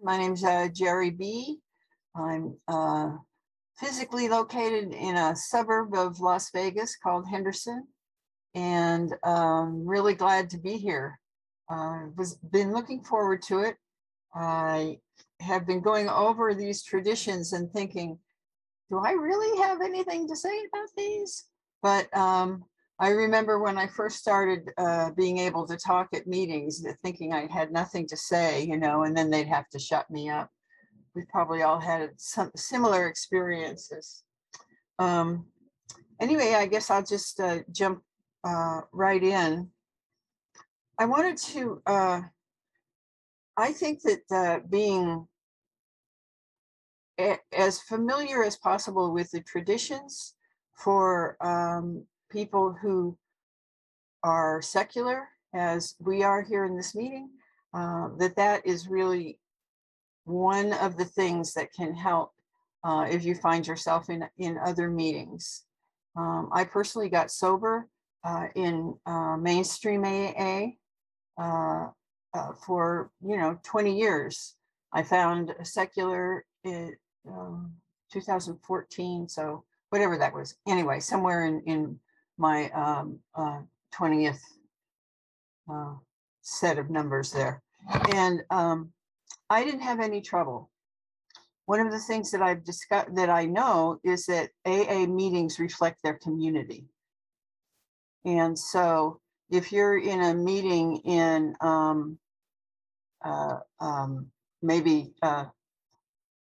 My name's uh, Geri B. I'm uh, physically located in a suburb of Las Vegas called Henderson. And um, really glad to be here. Uh, was been looking forward to it. I have been going over these traditions and thinking, do I really have anything to say about these? But um, I remember when I first started uh, being able to talk at meetings, thinking I had nothing to say, you know, and then they'd have to shut me up. We probably all had some similar experiences. Um, anyway, I guess I'll just uh, jump uh, right in. I wanted to, uh, I think that uh, being as familiar as possible with the traditions for um, people who are secular, as we are here in this meeting, uh, that that is really one of the things that can help uh, if you find yourself in in other meetings. Um, I personally got sober uh, in uh, mainstream AA uh, uh, for you know 20 years. I found a secular in um, 2014, so whatever that was. Anyway, somewhere in in my um, uh, 20th uh, set of numbers there. And um, I didn't have any trouble. One of the things that I've discussed that I know is that AA meetings reflect their community. And so if you're in a meeting in um, uh, um, maybe a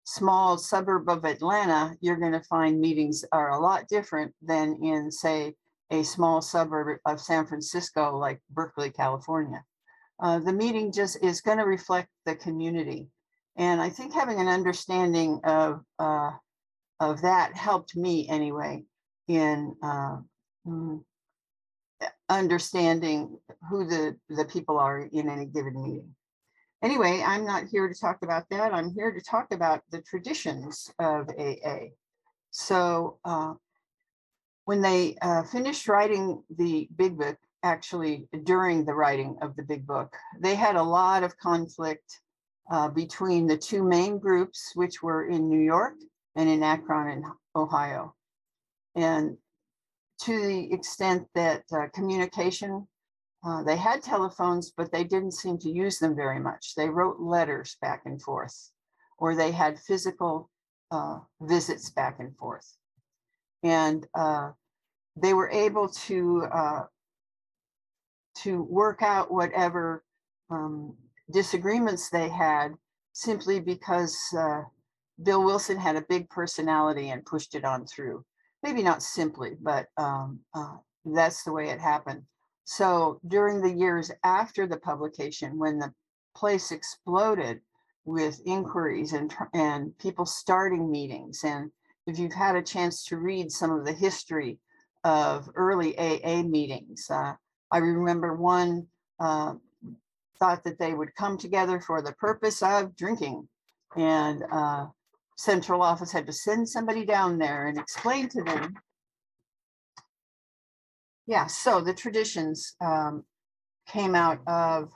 small suburb of Atlanta, you're going to find meetings are a lot different than in, say, a small suburb of San Francisco, like Berkeley, California. Uh, the meeting just is going to reflect the community. And I think having an understanding of, uh, of that helped me anyway in uh, mm, understanding who the, the people are in any given meeting. Anyway, I'm not here to talk about that. I'm here to talk about the traditions of AA. So uh, when they uh, finished writing the big book, actually during the writing of the big book, they had a lot of conflict uh, between the two main groups, which were in New York and in Akron in Ohio. And to the extent that uh, communication, uh, they had telephones, but they didn't seem to use them very much. They wrote letters back and forth, or they had physical uh, visits back and forth and uh, they were able to uh, to work out whatever um, disagreements they had simply because uh, Bill Wilson had a big personality and pushed it on through. Maybe not simply, but um, uh, that's the way it happened. So during the years after the publication, when the place exploded with inquiries and, and people starting meetings and if you've had a chance to read some of the history of early AA meetings. Uh, I remember one uh, thought that they would come together for the purpose of drinking. And uh, central office had to send somebody down there and explain to them. Yeah, so the traditions um, came out of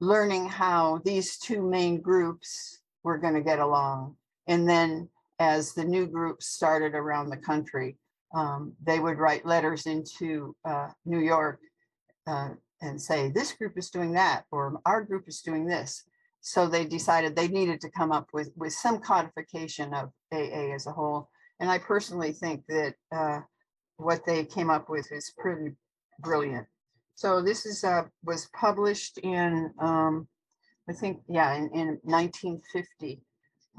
learning how these two main groups were going to get along. And then as the new groups started around the country, um, they would write letters into uh, New York uh, and say, this group is doing that, or our group is doing this. So they decided they needed to come up with, with some codification of AA as a whole. And I personally think that uh, what they came up with is pretty brilliant. So this is uh, was published in, um, I think, yeah, in, in 1950.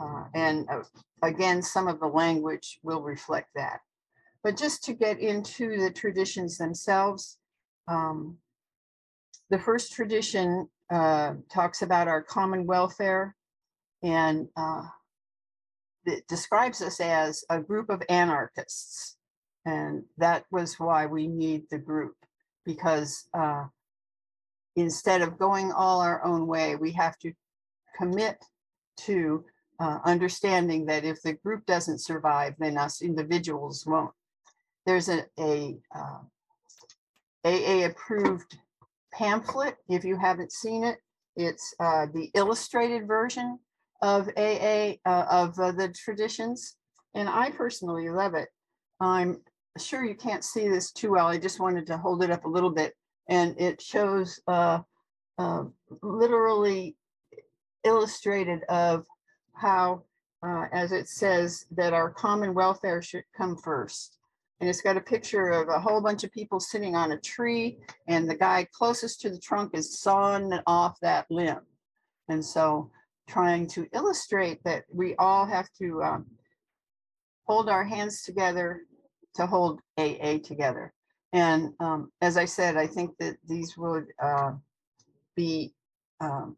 Uh, and uh, again, some of the language will reflect that. But just to get into the traditions themselves, um, the first tradition uh, talks about our common welfare and uh, it describes us as a group of anarchists. And that was why we need the group because uh, instead of going all our own way, we have to commit to uh, understanding that if the group doesn't survive, then us individuals won't. There's a, a uh, AA approved pamphlet. If you haven't seen it, it's uh, the illustrated version of AA, uh, of uh, the traditions. And I personally love it. I'm sure you can't see this too well. I just wanted to hold it up a little bit. And it shows literally illustrated of how, uh, as it says, that our common welfare should come first. And it's got a picture of a whole bunch of people sitting on a tree and the guy closest to the trunk is sawing off that limb. And so trying to illustrate that we all have to um, hold our hands together to hold AA together. And um, as I said, I think that these would uh, be um,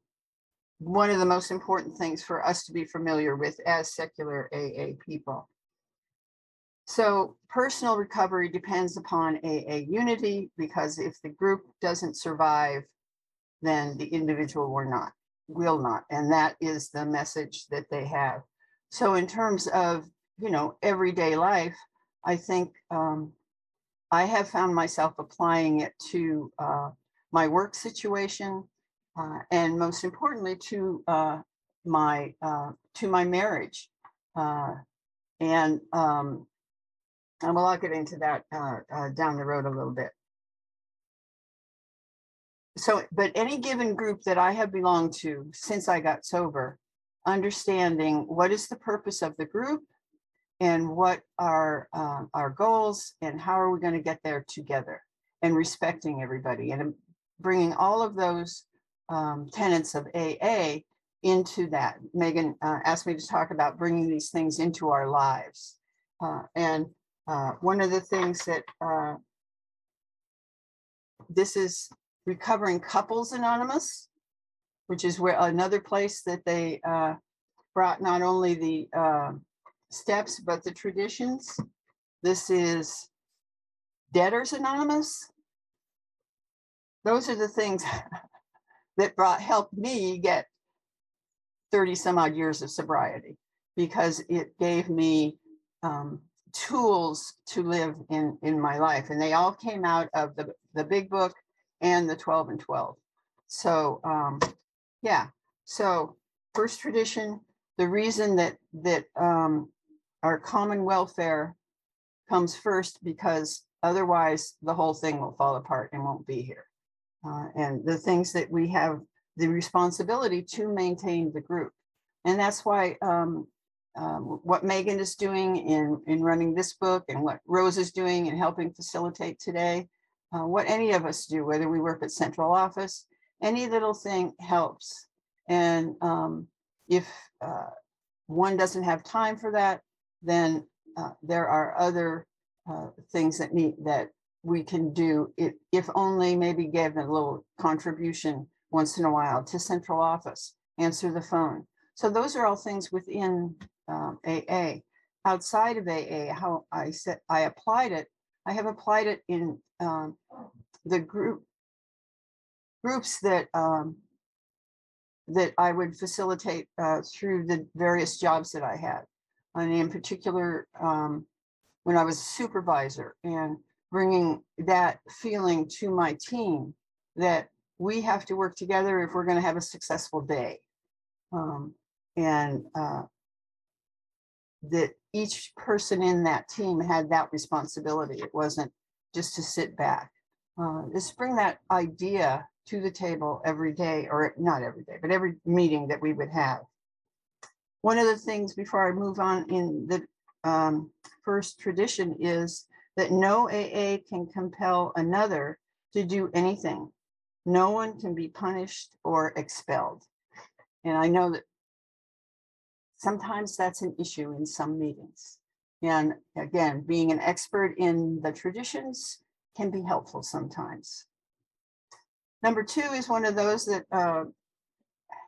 one of the most important things for us to be familiar with as secular AA people. So personal recovery depends upon AA unity because if the group doesn't survive, then the individual will not, will not. And that is the message that they have. So in terms of, you know, everyday life, I think um, I have found myself applying it to uh, my work situation, uh, and most importantly to uh, my uh, to my marriage. Uh, and um, and we'll get into that uh, down the road a little bit. So, but any given group that I have belonged to since I got sober, understanding what is the purpose of the group and what are uh, our goals and how are we going to get there together and respecting everybody and bringing all of those um, tenets of AA into that. Megan uh, asked me to talk about bringing these things into our lives. Uh, and uh, one of the things that uh, this is Recovering Couples Anonymous, which is where another place that they uh, brought not only the uh, steps, but the traditions. This is Debtors Anonymous. Those are the things that brought helped me get 30 some odd years of sobriety because it gave me um, tools to live in in my life. And they all came out of the the big book and the 12 and 12 so um yeah. So first tradition the reason that that um our common welfare comes first because otherwise the whole thing will fall apart and won't be here uh, and the things that we have the responsibility to maintain the group. And that's why um, um, what Megan is doing in, in running this book and what Rose is doing and helping facilitate today, uh, what any of us do, whether we work at central office, any little thing helps. And um, if uh, one doesn't have time for that, then uh, there are other uh, things that need that we can do if, if only maybe give a little contribution once in a while to central office, answer the phone. So those are all things within um, AA. Outside of AA, how I said I applied it, I have applied it in um, the group groups that um, that I would facilitate uh, through the various jobs that I had. And in particular, um, when I was supervisor and bringing that feeling to my team that we have to work together if we're going to have a successful day. Um, and uh, that each person in that team had that responsibility. It wasn't just to sit back. Uh, just bring that idea to the table every day, or not every day, but every meeting that we would have. One of the things before I move on in the um, first tradition is that no AA can compel another to do anything. No one can be punished or expelled. And I know that sometimes that's an issue in some meetings. And again, being an expert in the traditions can be helpful sometimes. Number two is one of those that uh,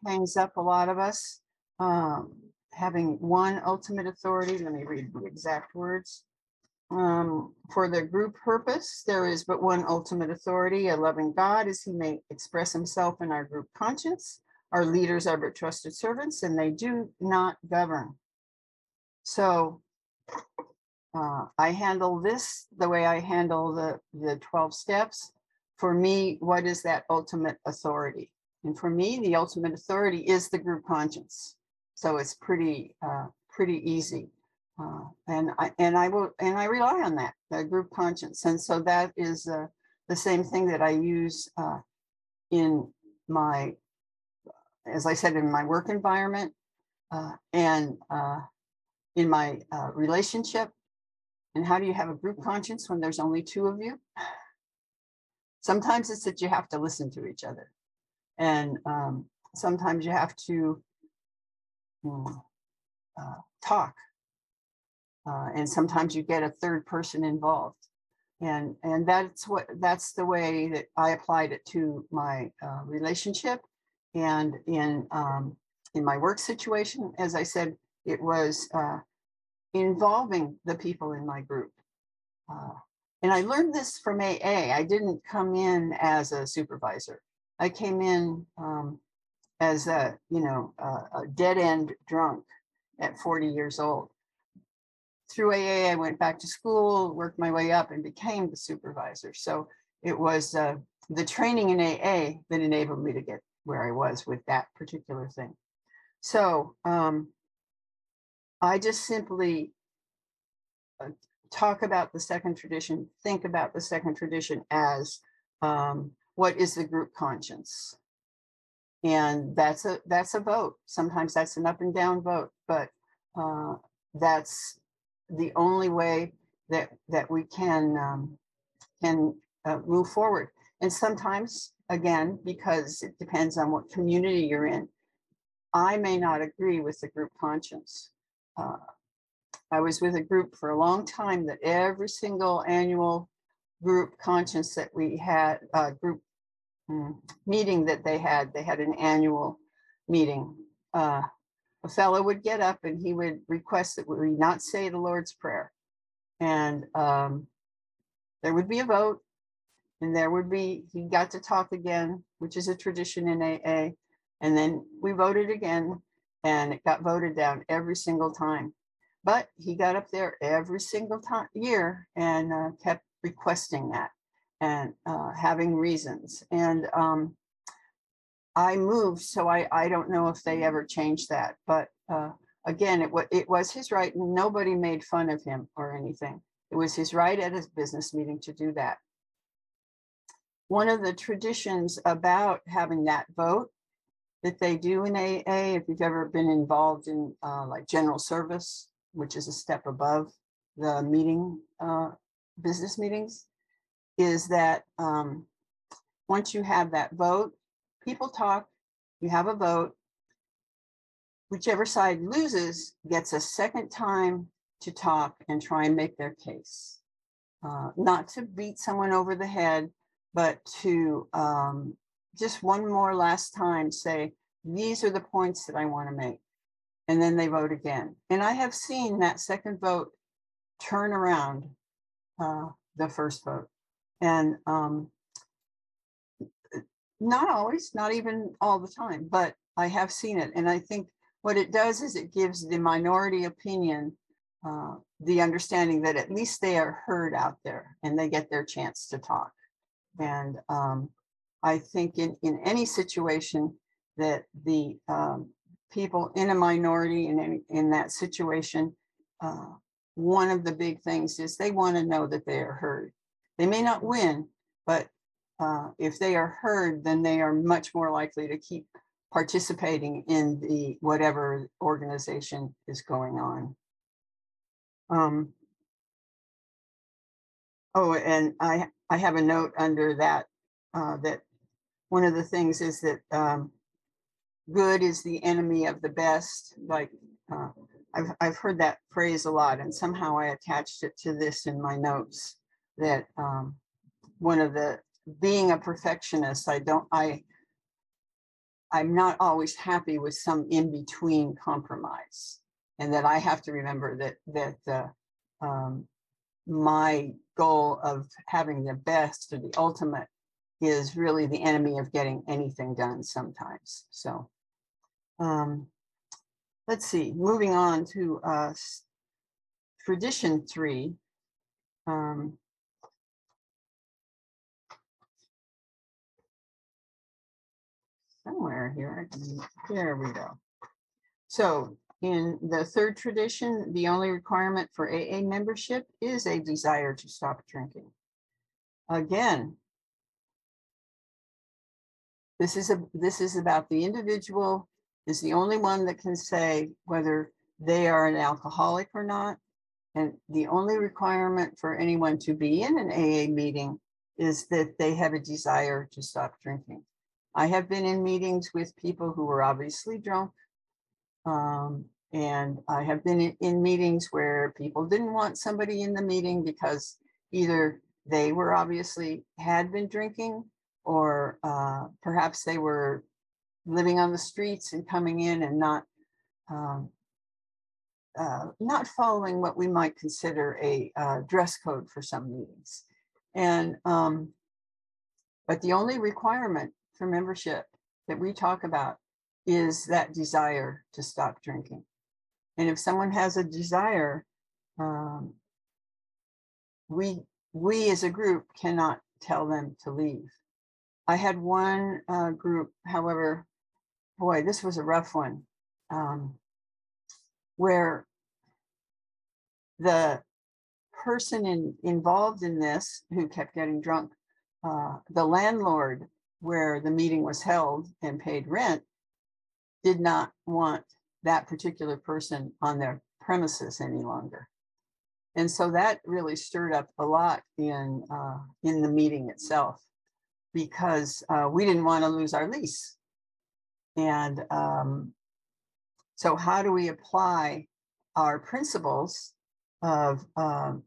hangs up a lot of us. Um, having one ultimate authority. Let me read the exact words. Um, for the group purpose, there is but one ultimate authority, a loving God, as he may express himself in our group conscience. Our leaders are but trusted servants, and they do not govern. So uh, I handle this the way I handle the, the 12 steps. For me, what is that ultimate authority? And for me, the ultimate authority is the group conscience. So it's pretty, uh, pretty easy. Uh, and I, and I will, and I rely on that, the group conscience. And so that is, uh, the same thing that I use, uh, in my, as I said, in my work environment, uh, and, uh, in my, uh, relationship. And how do you have a group conscience when there's only two of you? Sometimes it's that you have to listen to each other. And, um, sometimes you have to, mm, uh, talk. Uh, and sometimes you get a third person involved. And, and that's what, that's the way that I applied it to my uh, relationship. And in, um, in my work situation, as I said, it was uh, involving the people in my group. Uh, and I learned this from AA. I didn't come in as a supervisor. I came in um, as a, you know, a, a dead end drunk at 40 years old. Through AA, I went back to school, worked my way up and became the supervisor. So it was uh, the training in AA that enabled me to get where I was with that particular thing. So um, I just simply uh, talk about the second tradition, think about the second tradition as um, what is the group conscience? And that's a that's a vote. Sometimes that's an up and down vote, but uh, that's the only way that that we can um, can uh, move forward. And sometimes, again, because it depends on what community you're in, I may not agree with the group conscience. Uh, I was with a group for a long time that every single annual group conscience that we had, uh, group mm, meeting that they had, they had an annual meeting. Uh, a fellow would get up and he would request that we not say the Lord's Prayer. And um, there would be a vote, and there would be, he got to talk again, which is a tradition in AA. And then we voted again, and it got voted down every single time. But he got up there every single time year and uh, kept requesting that and uh, having reasons. And um, I moved, so I, I don't know if they ever changed that, but uh, again, it was, it was his right. and Nobody made fun of him or anything. It was his right at his business meeting to do that. One of the traditions about having that vote that they do in AA, if you've ever been involved in uh, like general service, which is a step above the meeting, uh, business meetings, is that um, once you have that vote, people talk, you have a vote. Whichever side loses gets a second time to talk and try and make their case. Uh, not to beat someone over the head, but to um, just one more last time say, these are the points that I want to make. And then they vote again. And I have seen that second vote turn around uh, the first vote. And um, not always, not even all the time, but I have seen it. And I think what it does is it gives the minority opinion uh, the understanding that at least they are heard out there and they get their chance to talk. And um, I think in, in any situation that the um, people in a minority in, any, in that situation, uh, one of the big things is they want to know that they are heard. They may not win, but uh, if they are heard, then they are much more likely to keep participating in the whatever organization is going on. Um, oh, and I I have a note under that uh, that one of the things is that um, good is the enemy of the best. Like uh, I've I've heard that phrase a lot, and somehow I attached it to this in my notes that um, one of the being a perfectionist, I don't, I, I'm not always happy with some in between compromise. And that I have to remember that, that um, my goal of having the best or the ultimate is really the enemy of getting anything done sometimes. So um, let's see, moving on to uh, tradition three. Um, somewhere here. There we go. So in the third tradition, the only requirement for AA membership is a desire to stop drinking. Again, this is a, this is about the individual is the only one that can say whether they are an alcoholic or not. And the only requirement for anyone to be in an AA meeting is that they have a desire to stop drinking. I have been in meetings with people who were obviously drunk. Um, and I have been in, in meetings where people didn't want somebody in the meeting because either they were obviously had been drinking or uh, perhaps they were living on the streets and coming in and not um, uh, not following what we might consider a uh, dress code for some meetings. And um, but the only requirement for membership that we talk about is that desire to stop drinking. And if someone has a desire, um, we we as a group cannot tell them to leave. I had one uh, group, however, boy, this was a rough one, um, where the person in, involved in this who kept getting drunk, uh, the landlord where the meeting was held and paid rent did not want that particular person on their premises any longer. And so that really stirred up a lot in uh, in the meeting itself because uh, we didn't want to lose our lease. And um, so, how do we apply our principles of um,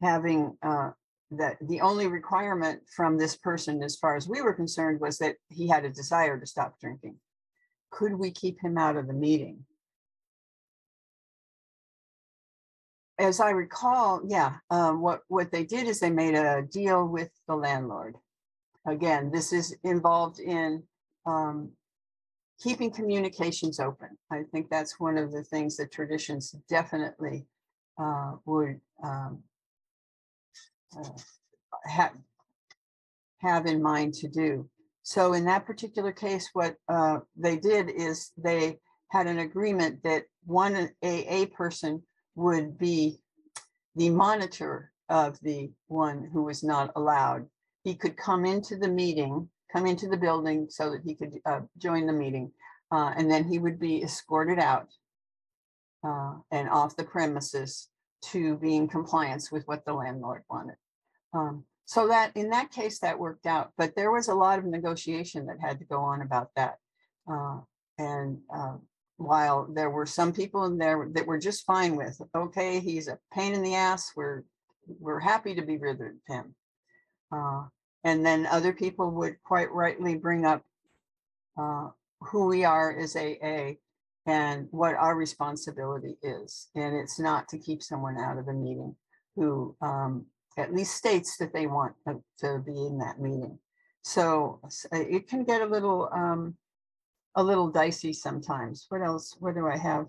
having uh, that the only requirement from this person, as far as we were concerned, was that he had a desire to stop drinking? Could we keep him out of the meeting? as I recall, yeah, um, what, what they did is they made a deal with the landlord. Again, this is involved in um, keeping communications open. I think that's one of the things that traditions definitely uh, would um, uh, have in mind to do. So in that particular case, what uh, they did is they had an agreement that one AA person would be the monitor of the one who was not allowed. He could come into the meeting, come into the building so that he could uh, join the meeting, uh, and then he would be escorted out uh, and off the premises to be in compliance with what the landlord wanted. Um, so that in that case, that worked out, but there was a lot of negotiation that had to go on about that. Uh, and uh, while there were some people in there that were just fine with, okay, he's a pain in the ass. We're we're happy to be rid of him. Uh, and then other people would quite rightly bring up uh, who we are as AA and what our responsibility is. And it's not to keep someone out of the meeting who um, at least states that they want to be in that meeting. So it can get a little um, a little dicey sometimes. What else? What do I have?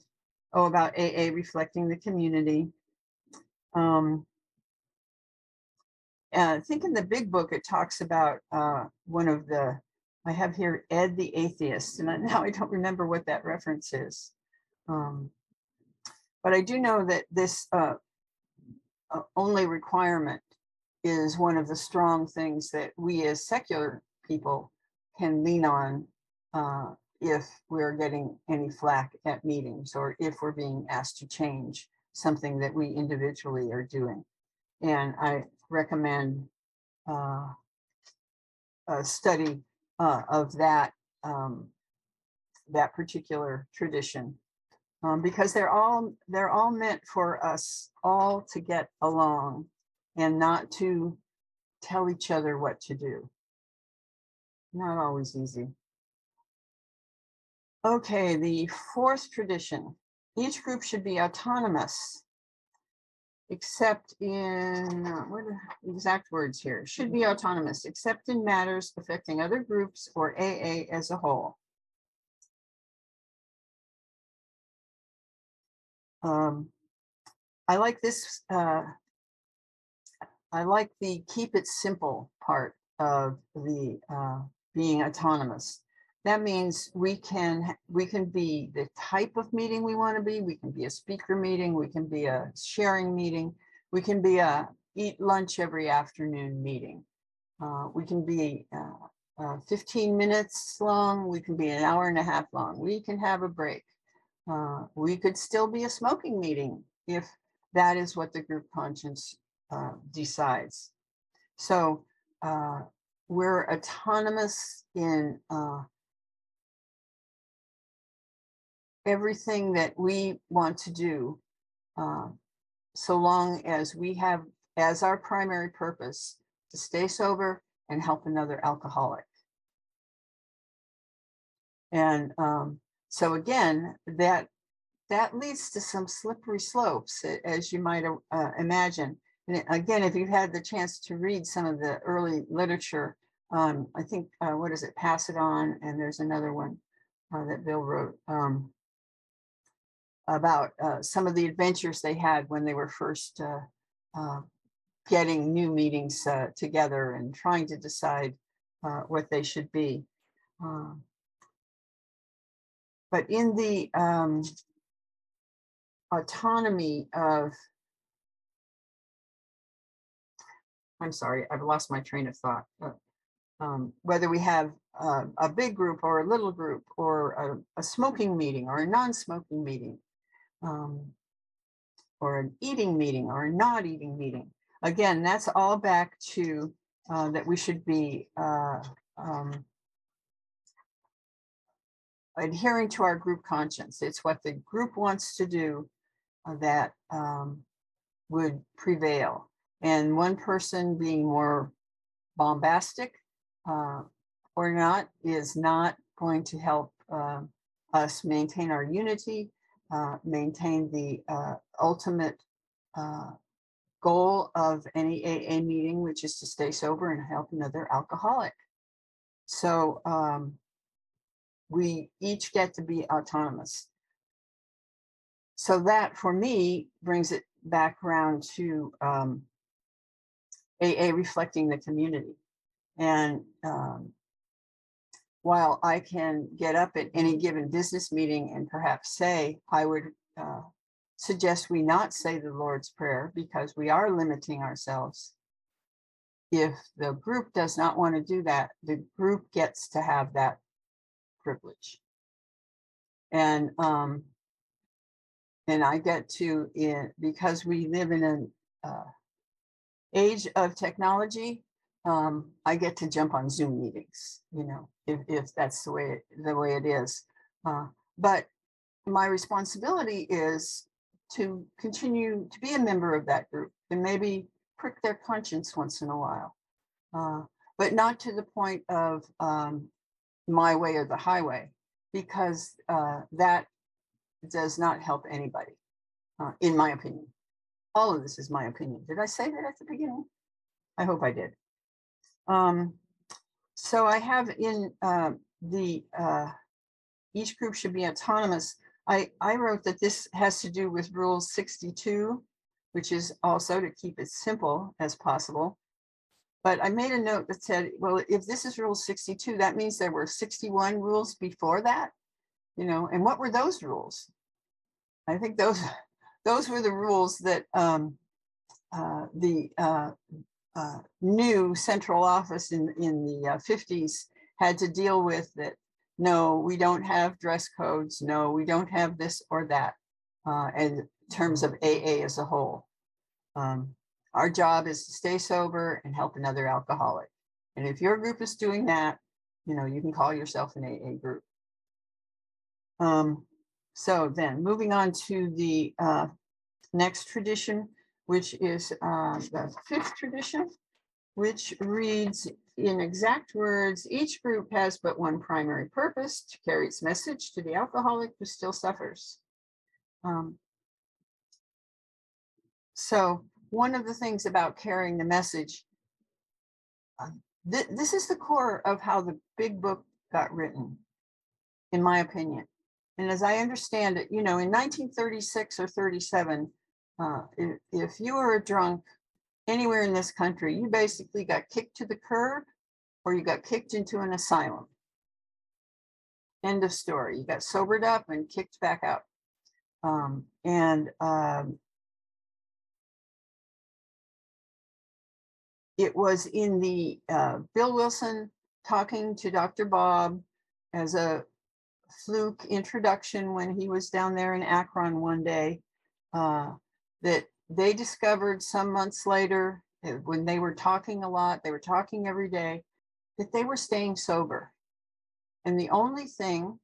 Oh, about AA reflecting the community. Um, I think in the big book it talks about uh, one of the, I have here Ed the Atheist, and I, now I don't remember what that reference is. Um, but I do know that this uh, uh, only requirement is one of the strong things that we as secular people can lean on uh, if we're getting any flack at meetings or if we're being asked to change something that we individually are doing. And I recommend uh, a study uh, of that um, that particular tradition um, because they're all they're all meant for us all to get along and not to tell each other what to do. Not always easy. Okay, the fourth tradition. Each group should be autonomous, except in, uh, what are the exact words here? Should be autonomous, except in matters affecting other groups or AA as a whole. Um, I like this, uh, I like the keep it simple part of the uh, being autonomous. That means we can, we can be the type of meeting we want to be. We can be a speaker meeting, we can be a sharing meeting. We can be a eat lunch every afternoon meeting. Uh, We can be uh, uh, 15 minutes long, we can be an hour and a half long. We can have a break. Uh, We could still be a smoking meeting if that is what the group conscience uh, decides. So uh, we're autonomous in everything that we want to do, uh, so long as we have as our primary purpose to stay sober and help another alcoholic. And um, so again, that that leads to some slippery slopes, as you might uh, imagine. And again, if you've had the chance to read some of the early literature, um, I think, uh, what is it, Pass It On, and there's another one uh, that Bill wrote um, about uh, some of the adventures they had when they were first uh, uh, getting new meetings uh, together and trying to decide uh, what they should be. Um, But in the um, autonomy of, I'm sorry, I've lost my train of thought. um, Whether we have uh, a big group or a little group or a, a smoking meeting or a non-smoking meeting. Um, Or an eating meeting or a not eating meeting. Again, that's all back to uh, that we should be uh, um, adhering to our group conscience. It's what the group wants to do that um, would prevail. And one person being more bombastic uh, or not is not going to help uh, us maintain our unity, uh, maintain the uh, ultimate uh, goal of any AA meeting, which is to stay sober and help another alcoholic. So um, we each get to be autonomous. So that for me brings it back around to um, AA reflecting the community. And um, while I can get up at any given business meeting and perhaps say, I would uh, suggest we not say the Lord's Prayer because we are limiting ourselves. If the group does not want to do that, the group gets to have that privilege. And um, and I get to in because we live in an uh, age of technology. Um, I get to jump on Zoom meetings, you know, if if that's the way it, the way it is. Uh, but my responsibility is to continue to be a member of that group and maybe prick their conscience once in a while, uh, but not to the point of um, my way or the highway, because uh, that does not help anybody, uh, in my opinion. All of this is my opinion. Did I say that at the beginning? I hope I did. Um, so I have in uh, the uh, each group should be autonomous. I, I wrote that this has to do with Rule 62, which is also to keep it simple as possible. But I made a note that said, well, if this is Rule 62, that means there were 61 rules before that, you know, and what were those rules? I think those those were the rules that um, uh, the uh, uh, new central office in in the uh, 50s had to deal with that no, we don't have dress codes. No, we don't have this or that uh, in terms of AA as a whole. Um, our job is to stay sober and help another alcoholic. And if your group is doing that, you know, you can call yourself an AA group. Um, so then moving on to the uh, next tradition, which is uh, the fifth tradition, which reads in exact words, each group has but one primary purpose to carry its message to the alcoholic who still suffers. Um, so one of the things about carrying the message, uh, thi- this is the core of how the big book got written, in my opinion. And as I understand it, you know, in 1936 or 37, uh, if, if you were a drunk anywhere in this country, you basically got kicked to the curb or you got kicked into an asylum. End of story. You got sobered up and kicked back out. Um, and um, it was in the uh, Bill Wilson talking to Dr. Bob as a fluke introduction when he was down there in Akron one day uh, that they discovered some months later uh, when they were talking a lot, they were talking every day, that they were staying sober. And the only thing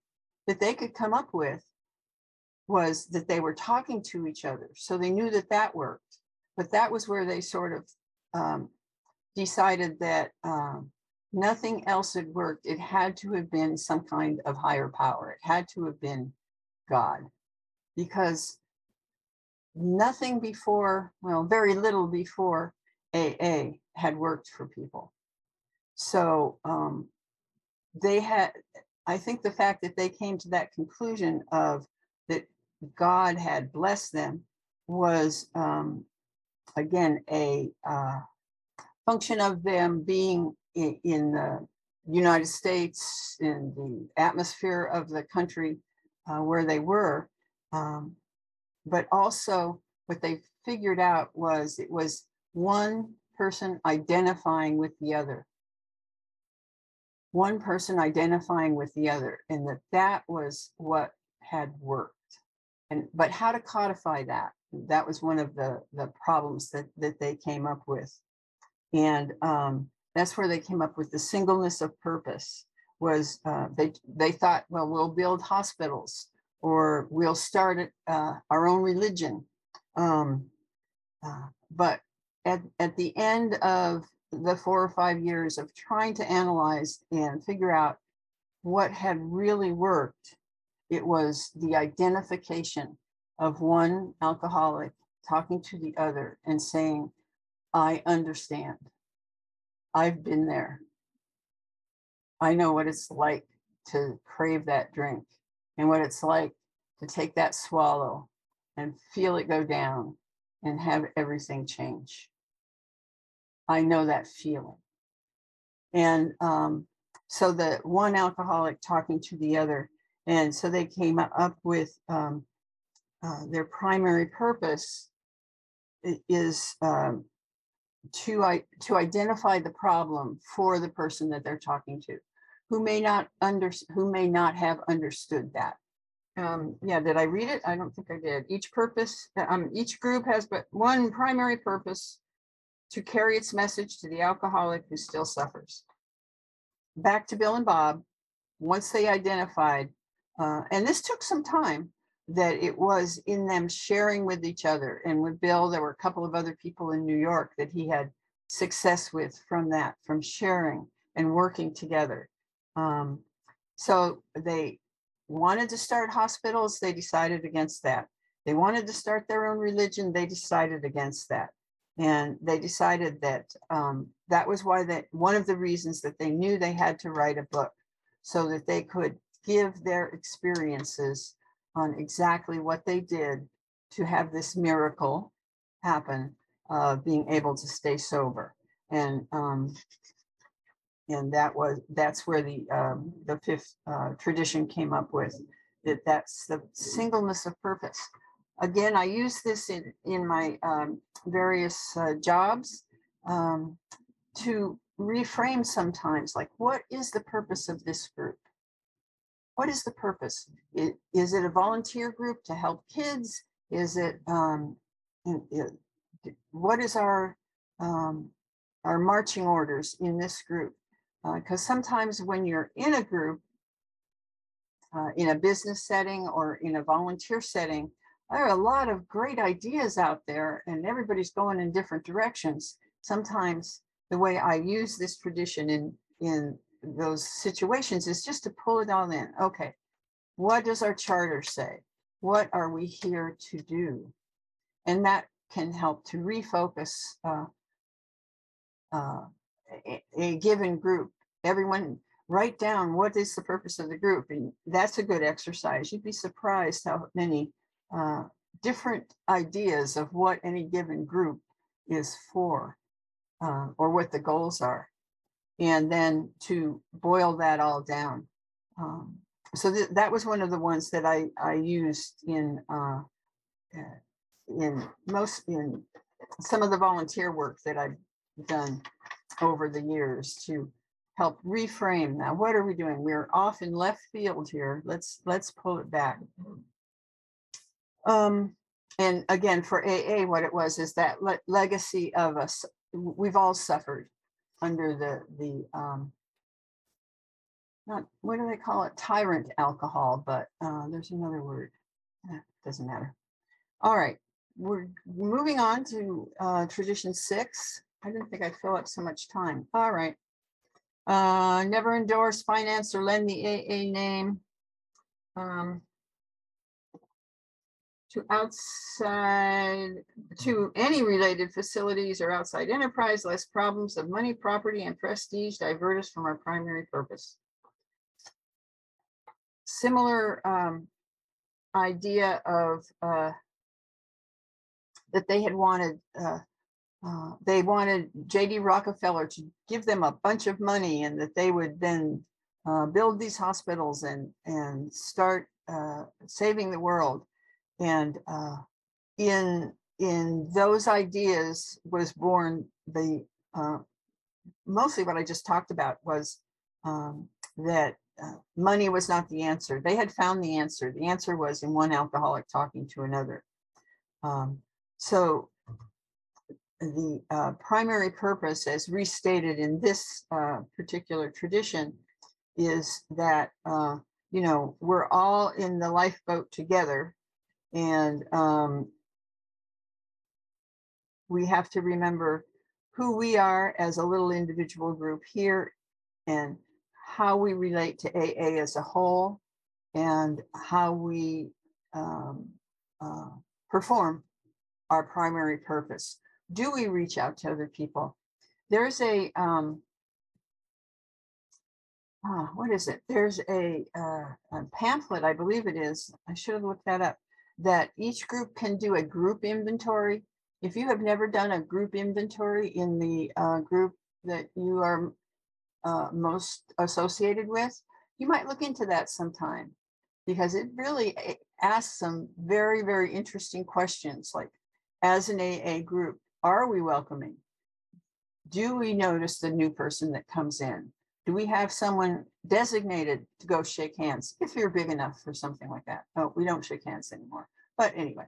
that they could come up with was that they were talking to each other. So they knew that that worked. But that was where they sort of um, decided that um, nothing else had worked. It had to have been some kind of higher power. It had to have been God. Because nothing before, well, very little before AA had worked for people. So um, they had, I think the fact that they came to that conclusion of that God had blessed them was, um, again, a uh, function of them being in, in, the United States, in the atmosphere of the country uh, where they were. Um, but also what they figured out was it was one person identifying with the other. One person identifying with the other and that that was what had worked. And but how to codify that? That was one of the the problems that that they came up with. And um, that's where they came up with the singleness of purpose was uh, they they thought well we'll build hospitals or we'll start uh, our own religion. Um, uh, but at, at the end of the four or five years of trying to analyze and figure out what had really worked, it was the identification of one alcoholic talking to the other and saying, I understand. I've been there. I know what it's like to crave that drink and what it's like to take that swallow and feel it go down and have everything change. I know that feeling. And um, so the one alcoholic talking to the other, and so they came up with um, uh, their primary purpose is um, to, to identify the problem for the person that they're talking to who may not under, who may not have understood that. Um, yeah, did I read it? I don't think I did. Each purpose, um, each group has but one primary purpose to carry its message to the alcoholic who still suffers. Back to Bill and Bob, once they identified, uh, and this took some time, that it was in them sharing with each other. And with Bill, there were a couple of other people in New York that he had success with from that, from sharing and working together. Um, so they wanted to start hospitals, they decided against that. They wanted to start their own religion, they decided against that. And they decided that um, that was why that one of the reasons that they knew they had to write a book so that they could give their experiences on exactly what they did to have this miracle happen, uh, being able to stay sober. And um, and that was that's where the um, the fifth uh, tradition came up with that that's the singleness of purpose. Again i use this in in my um, various uh, jobs um, to reframe sometimes like what is the purpose of this group? What is the purpose? Is it a volunteer group to help kids? Is it um, what is our um, our marching orders in this group because uh, sometimes when you're in a group, uh, in a business setting or in a volunteer setting, there are a lot of great ideas out there and everybody's going in different directions. Sometimes the way I use this tradition in, in those situations is just to pull it all in. Okay, what does our charter say? What are we here to do? And that can help to refocus uh, uh, a, given group. Everyone write down what is the purpose of the group. And that's a good exercise. You'd be surprised how many uh, different ideas of what any given group is for uh, or what the goals are. and then to boil that all down. Um, so th- that was one of the ones that I, I used in, uh, uh, in most, in some of the volunteer work that I've done over the years to help reframe. Now, what are we doing? We're off in left field here. Let's, let's pull it back. Um, and again, for AA, what it was is that le- legacy of us, we've all suffered under the, the, um, not, what do they call it? Tyrant alcohol, but, uh, there's another word. Eh, Doesn't matter. All right, we're moving on to, uh, tradition six. I didn't think I'd fill up so much time. All right. Uh, never endorse, finance, or lend the AA name. Um, to outside, to any related facilities or outside enterprise, less problems of money, property, and prestige divert us from our primary purpose. Similar um, idea of uh, that they had wanted, uh, uh, they wanted JD Rockefeller to give them a bunch of money and that they would then uh, build these hospitals and, and start uh, saving the world. And uh, in in those ideas was born the uh, mostly what I just talked about was um, that uh, money was not the answer. They had found the answer. The answer was in one alcoholic talking to another. Um, so the uh, primary purpose, as restated in this uh, particular tradition, is that uh, you know we're all in the lifeboat together, and um, we have to remember who we are as a little individual group here, and how we relate to AA as a whole, and how we um, uh, perform our primary purpose. Do we reach out to other people? There's a um, ah, what is it? There's a, uh, a pamphlet, I believe it is. I should have looked that up. That each group can do a group inventory. If you have never done a group inventory in the uh, group that you are uh, most associated with, you might look into that sometime because it really asks some very, very interesting questions like, as an AA group, are we welcoming? Do we notice the new person that comes in? Do we have someone designated to go shake hands if you're big enough for something like that? Oh, we don't shake hands anymore. But anyway,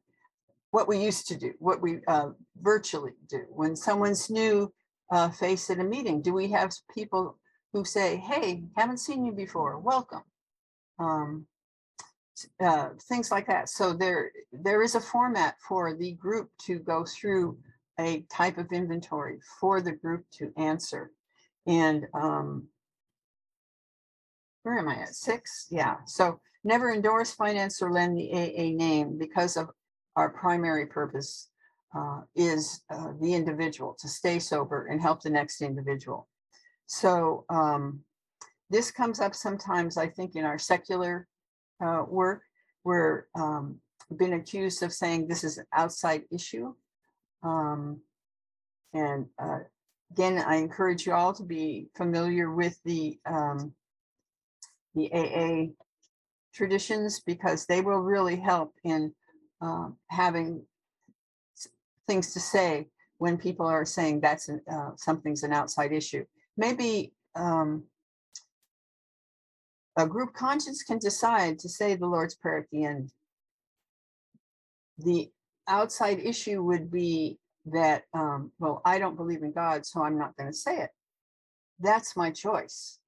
what we used to do, what we uh, virtually do, when someone's new uh, face at a meeting, do we have people who say, "Hey, haven't seen you before, welcome"? Um, uh, things like that. So there, there is a format for the group to go through a type of inventory for the group to answer. And um, where am I at? Six? Yeah. So never endorse, finance, or lend the AA name because of our primary purpose uh, is uh, the individual to stay sober and help the next individual. So um, this comes up sometimes, I think, in our secular uh, work. We're um, been accused of saying this is an outside issue. Um, and uh, again, I encourage you all to be familiar with the um, the AA traditions because they will really help in um, having things to say when people are saying that's an, uh, something's an outside issue. Maybe um, a group conscience can decide to say the Lord's Prayer at the end. The outside issue would be that, um, well, I don't believe in God, so I'm not going to say it. That's my choice.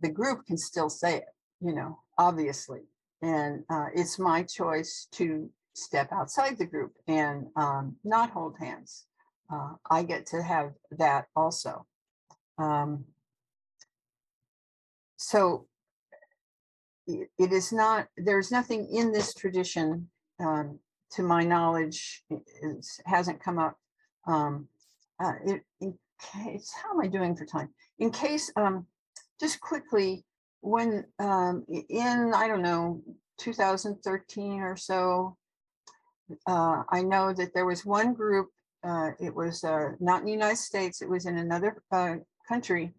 The group can still say it, you know, obviously. And uh, it's my choice to step outside the group and um, not hold hands. Uh, I get to have that also. Um, so it is not, there's nothing in this tradition, um, to my knowledge, hasn't come up. Um, uh, it, case, how am I doing for time? In case, um, just quickly, when, um, in, I don't know, 2013 or so, uh, I know that there was one group, uh, it was, uh, not in the United States, it was in another, uh, country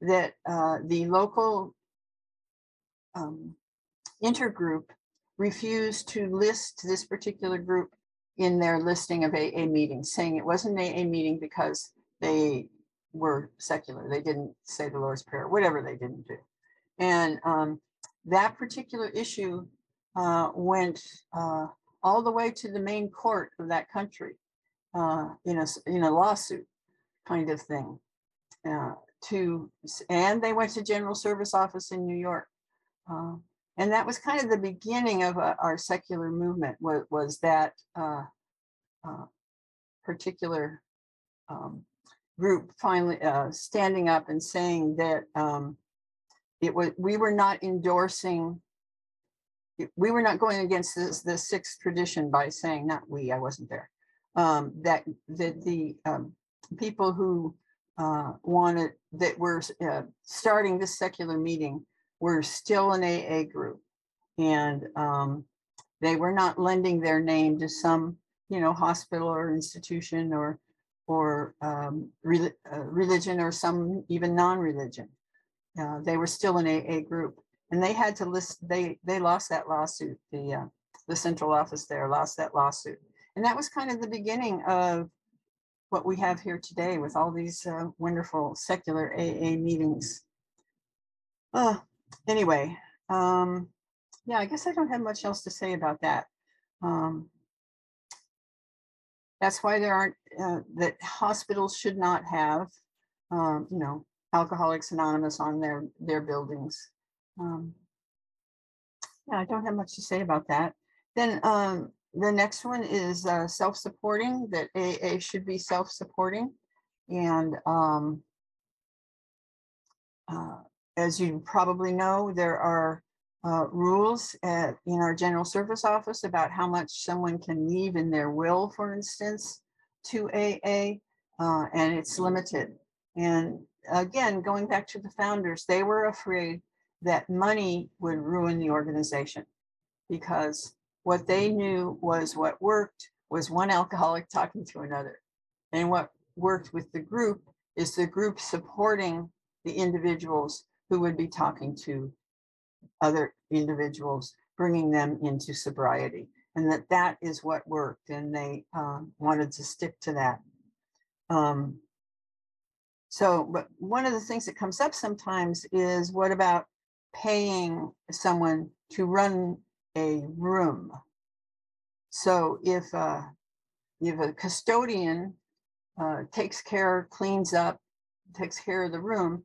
that uh, the local um, intergroup refused to list this particular group in their listing of AA meetings, saying it wasn't an AA meeting because they were secular. They didn't say the Lord's Prayer, whatever they didn't do. And um, that particular issue uh, went uh, all the way to the main court of that country uh, in a in a lawsuit kind of thing. Uh, to and they went to General Service Office in New York. And that was kind of the beginning of uh, our secular movement was, was that uh, uh, particular um, group finally uh, standing up and saying that um, it was we were not endorsing we were not going against this, the sixth tradition by saying not we i wasn't there. Um, that that the um, people who uh, wanted that were starting this secular meeting were still an aa group. And um, they were not lending their name to some you know hospital or institution or or um, reli- uh, religion or some even non-religion. Uh, they were still an aa group. And they had to list they they lost that lawsuit the uh, the central office there lost that lawsuit. And that was kind of the beginning of what we have here today with all these uh, wonderful secular aa meetings. Uh, anyway um, yeah i guess i don't have much else to say about that um, that's why there aren't uh, that hospitals should not have um, you know alcoholics anonymous on their their buildings um, yeah, I don't have much to say about that. Then um, the next one is uh, self-supporting, that AA should be self-supporting. And um, uh, as you probably know, there are uh, rules at, in our general service office about how much someone can leave in their will, for instance, to AA, uh, and it's limited. And again, going back to the founders, they were afraid that money would ruin the organization because what they knew was what worked was one alcoholic talking to another. And what worked with the group is the group supporting the individuals who would be talking to other individuals, bringing them into sobriety. And that that is what worked. And they um, wanted to stick to that. Um, so, but one of the things that comes up sometimes is what about paying someone to run a room? So if uh, if a custodian uh, takes care, cleans up, takes care of the room,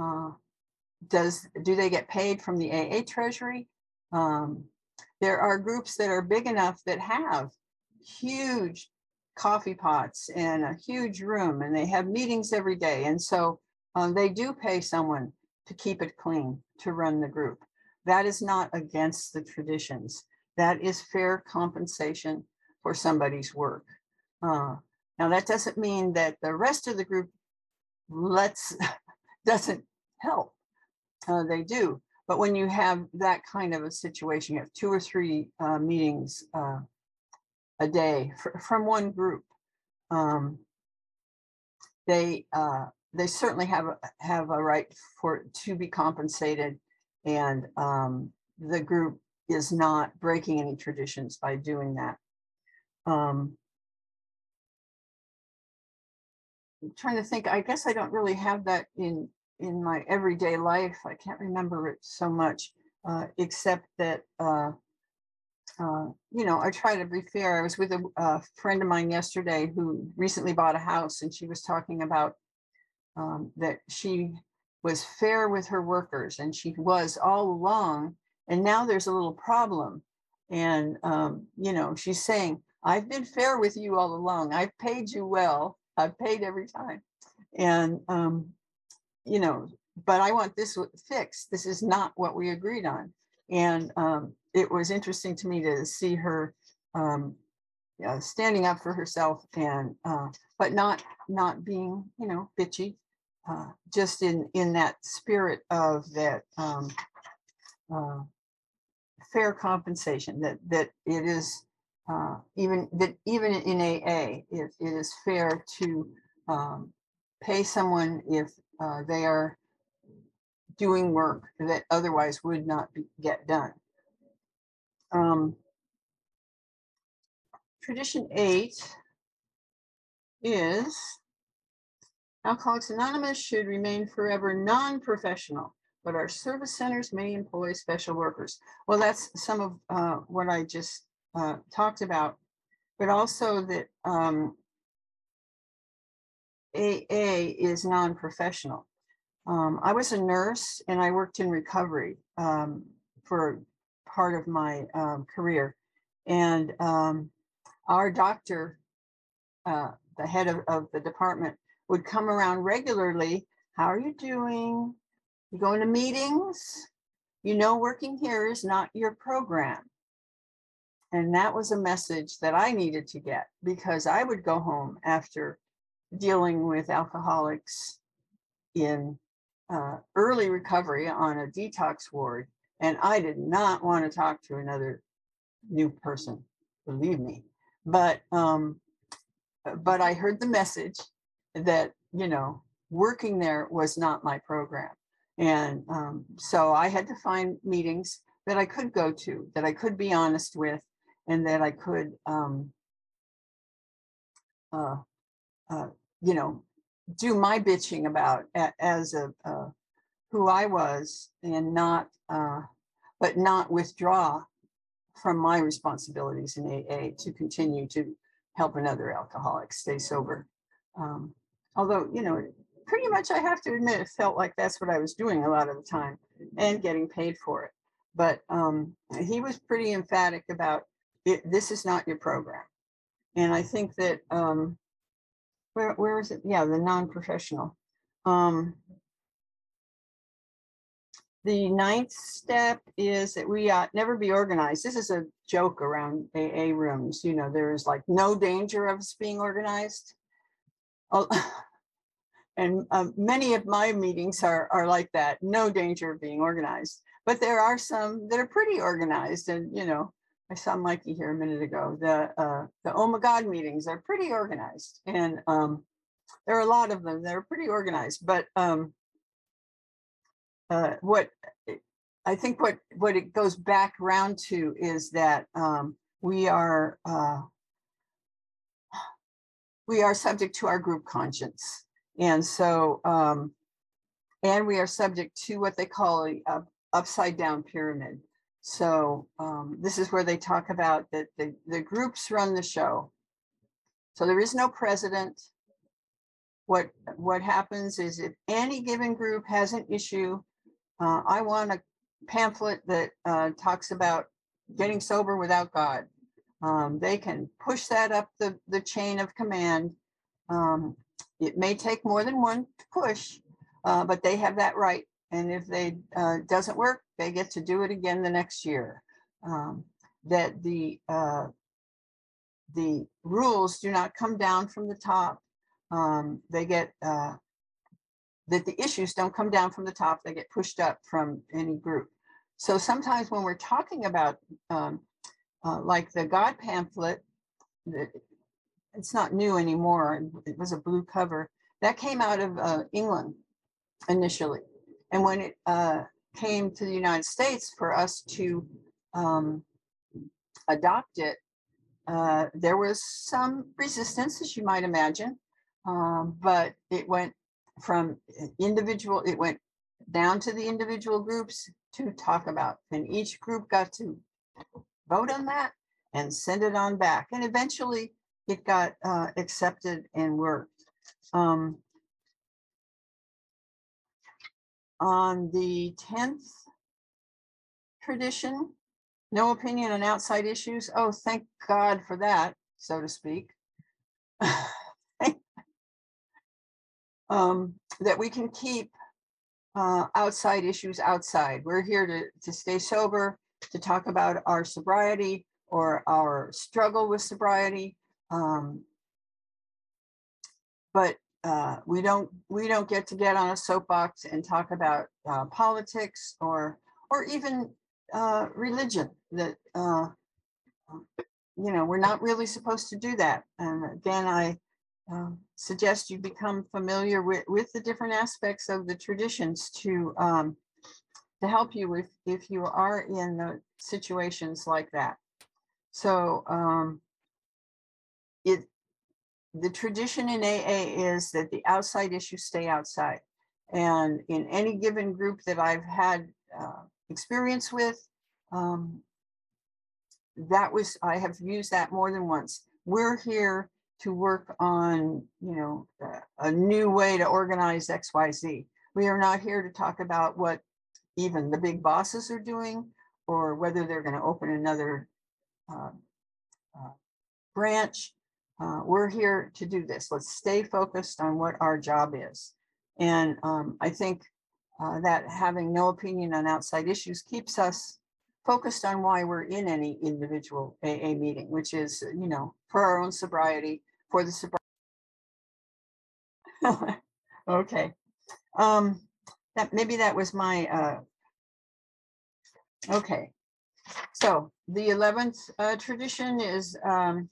uh, does do they get paid from the AA treasury? Um, there are groups that are big enough that have huge coffee pots and a huge room, and they have meetings every day, and so um, they do pay someone to keep it clean to run the group. That is not against the traditions. That is fair compensation for somebody's work. Uh, now that doesn't mean that the rest of the group lets doesn't help. Uh, they do, but when you have that kind of a situation, you have two or three uh, meetings uh, a day fr- from one group. Um, they uh, they certainly have a- have a right for to be compensated, and um, the group is not breaking any traditions by doing that. Um, I'm trying to think, I guess I don't really have that in, in my everyday life. I can't remember it so much, uh, except that, uh, uh, you know, I try to be fair. I was with a, a friend of mine yesterday who recently bought a house and she was talking about um, that she was fair with her workers and she was all along. And now there's a little problem. And, um, you know, she's saying, I've been fair with you all along. I've paid you well. I've paid every time. And, um, you know, but I want this fixed. This is not what we agreed on. And um, it was interesting to me to see her um, standing up for herself and, uh, but not, not being, you know, bitchy. Uh, just in, in that spirit of that um, uh, fair compensation, that, that it is uh, even that even in AA, it, it is fair to um, pay someone if uh, they are doing work that otherwise would not be, get done. Um, tradition eight is Alcoholics Anonymous should remain forever non-professional, but our service centers may employ special workers. Well, that's some of uh, what I just uh, talked about, but also that um, AA is non-professional. Um, I was a nurse and I worked in recovery um, for part of my um, career. And um, our doctor, uh, the head of, of the department, would come around regularly. How are you doing? You going to meetings? You know, working here is not your program. And that was a message that I needed to get because I would go home after dealing with alcoholics in uh, early recovery on a detox ward. And I did not want to talk to another new person, believe me. But um, but I heard the message that you know working there was not my program, and um, so I had to find meetings that I could go to, that I could be honest with, and that I could um, uh, uh, you know do my bitching about as a, uh, who I was and not, uh, but not withdraw from my responsibilities in AA to continue to help another alcoholic stay sober. Um, although, you know, pretty much I have to admit, it felt like that's what I was doing a lot of the time and getting paid for it. But um, he was pretty emphatic about it, this is not your program. And I think that um, where where is it? Yeah, the non-professional. Um, the ninth step is that we ought never be organized. This is a joke around AA rooms. You know, there is like no danger of us being organized. Oh, and um, many of my meetings are, are like that, no danger of being organized. But there are some that are pretty organized and, you know, I saw Mikey here a minute ago. The uh, the Oh My God meetings are pretty organized, and um, there are a lot of them They're pretty organized. But um, uh, what I think what what it goes back around to is that um, we are uh, we are subject to our group conscience, and so um, and we are subject to what they call a, a upside down pyramid. So um, this is where they talk about that the, the groups run the show. So there is no president. What what happens is if any given group has an issue, uh, I want a pamphlet that uh, talks about getting sober without God. Um, they can push that up the, the chain of command. Um, it may take more than one to push, uh, but they have that right. And if they uh, doesn't work, they get to do it again the next year. Um, that the uh, the rules do not come down from the top. Um, they get uh, that the issues don't come down from the top. They get pushed up from any group. So sometimes when we're talking about um, uh, like the God pamphlet, it's not new anymore. It was a blue cover that came out of uh, England initially, and when it uh, came to the United States for us to um, adopt it, uh, there was some resistance, as you might imagine, um, but it went from individual, it went down to the individual groups to talk about, and each group got to vote on that and send it on back. And eventually it got uh, accepted and worked. Um, on the 10th tradition, no opinion on outside issues. Oh, thank God for that, so to speak. um, that we can keep uh, outside issues outside. We're here to, to stay sober, to talk about our sobriety or our struggle with sobriety. Um, but uh, we don't we don't get to get on a soapbox and talk about uh, politics or or even uh, religion that uh, you know we're not really supposed to do that and again i um, suggest you become familiar with, with the different aspects of the traditions to, um, to help you if, if you are in the situations like that. So, um, it, the tradition in AA is that the outside issues stay outside. And in any given group that I've had uh, experience with, um, that was, I have used that more than once. We're here to work on, you know, a- new way to organize XYZ. We are not here to talk about what even the big bosses are doing or whether they're going to open another uh, uh, branch. Uh, we're here to do this. Let's stay focused on what our job is. And um, I think uh, that having no opinion on outside issues keeps us focused on why we're in any individual AA meeting, which is, you know, for our own sobriety, for the sobriety. okay. Um, that maybe that was my uh, okay. So the 11th uh, tradition is um,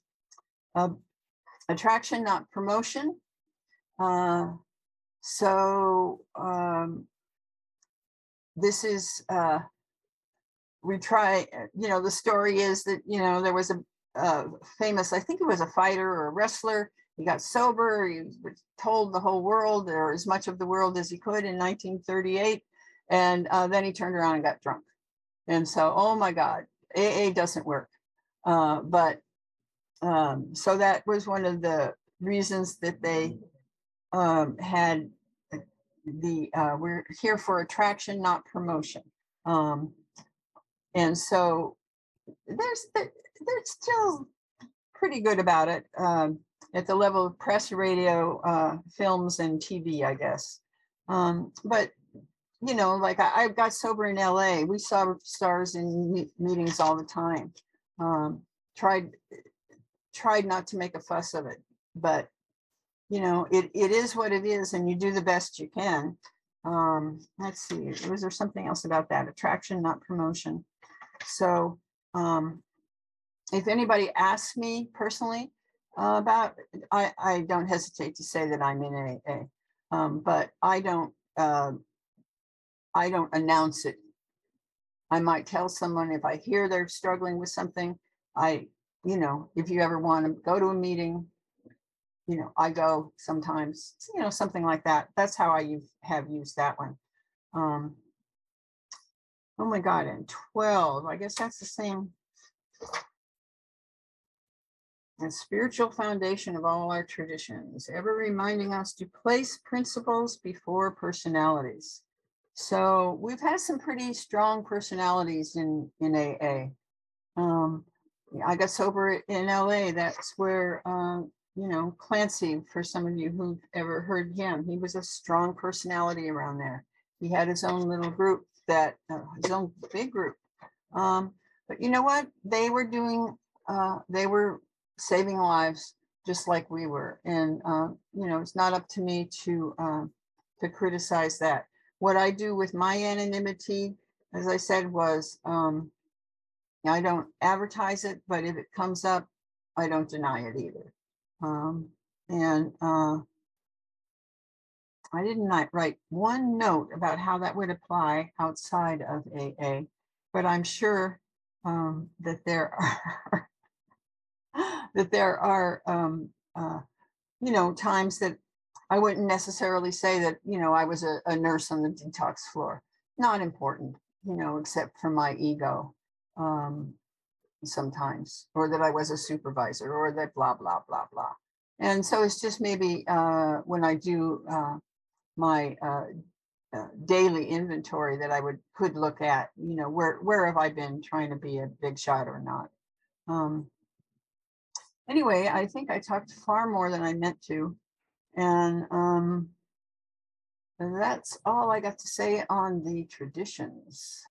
uh, attraction, not promotion. Uh, so um, this is, uh, we try, you know, the story is that, you know, there was a, a famous, I think it was a fighter or a wrestler. He got sober. He told the whole world or as much of the world as he could in 1938. And uh, then he turned around and got drunk. And so, oh my God, AA doesn't work. Uh, but um, so that was one of the reasons that they um, had the, uh, we're here for attraction, not promotion. Um, and so there's, they're, still pretty good about it um, at the level of press, radio, uh, films, and TV, I guess. Um, but you know, like I, I got sober in LA. We saw stars in meetings all the time. Um, tried tried not to make a fuss of it, but you know, it, it is what it is, and you do the best you can. Um, let's see, was there something else about that? Attraction, not promotion. So um, if anybody asks me personally uh, about, I, I don't hesitate to say that I'm in AA, um, but I don't, uh, I don't announce it. I might tell someone if I hear they're struggling with something, I, you know, if you ever want to go to a meeting, you know, I go sometimes, you know, something like that. That's how I have used that one. Um, oh my God, and 12, I guess that's the same. The spiritual foundation of all our traditions, ever reminding us to place principles before personalities. So we've had some pretty strong personalities in, in AA. Um, I got sober in LA. That's where, um, you know, Clancy, for some of you who've ever heard him, he was a strong personality around there. He had his own little group that, uh, his own big group. Um, but you know what? They were doing, uh, they were saving lives just like we were. And, uh, you know, it's not up to me to, uh, to criticize that. What I do with my anonymity, as I said, was um, I don't advertise it, but if it comes up, I don't deny it either. Um, and uh, I did not write one note about how that would apply outside of AA, but I'm sure um, that there are that there are um, uh, you know times that I wouldn't necessarily say that you know I was a, a nurse on the detox floor. Not important, you know, except for my ego um, sometimes, or that I was a supervisor, or that blah blah blah blah. And so it's just maybe uh, when I do uh, my uh, uh, daily inventory that I would could look at, you know, where where have I been trying to be a big shot or not? Um, anyway, I think I talked far more than I meant to, and um, that's all I got to say on the traditions.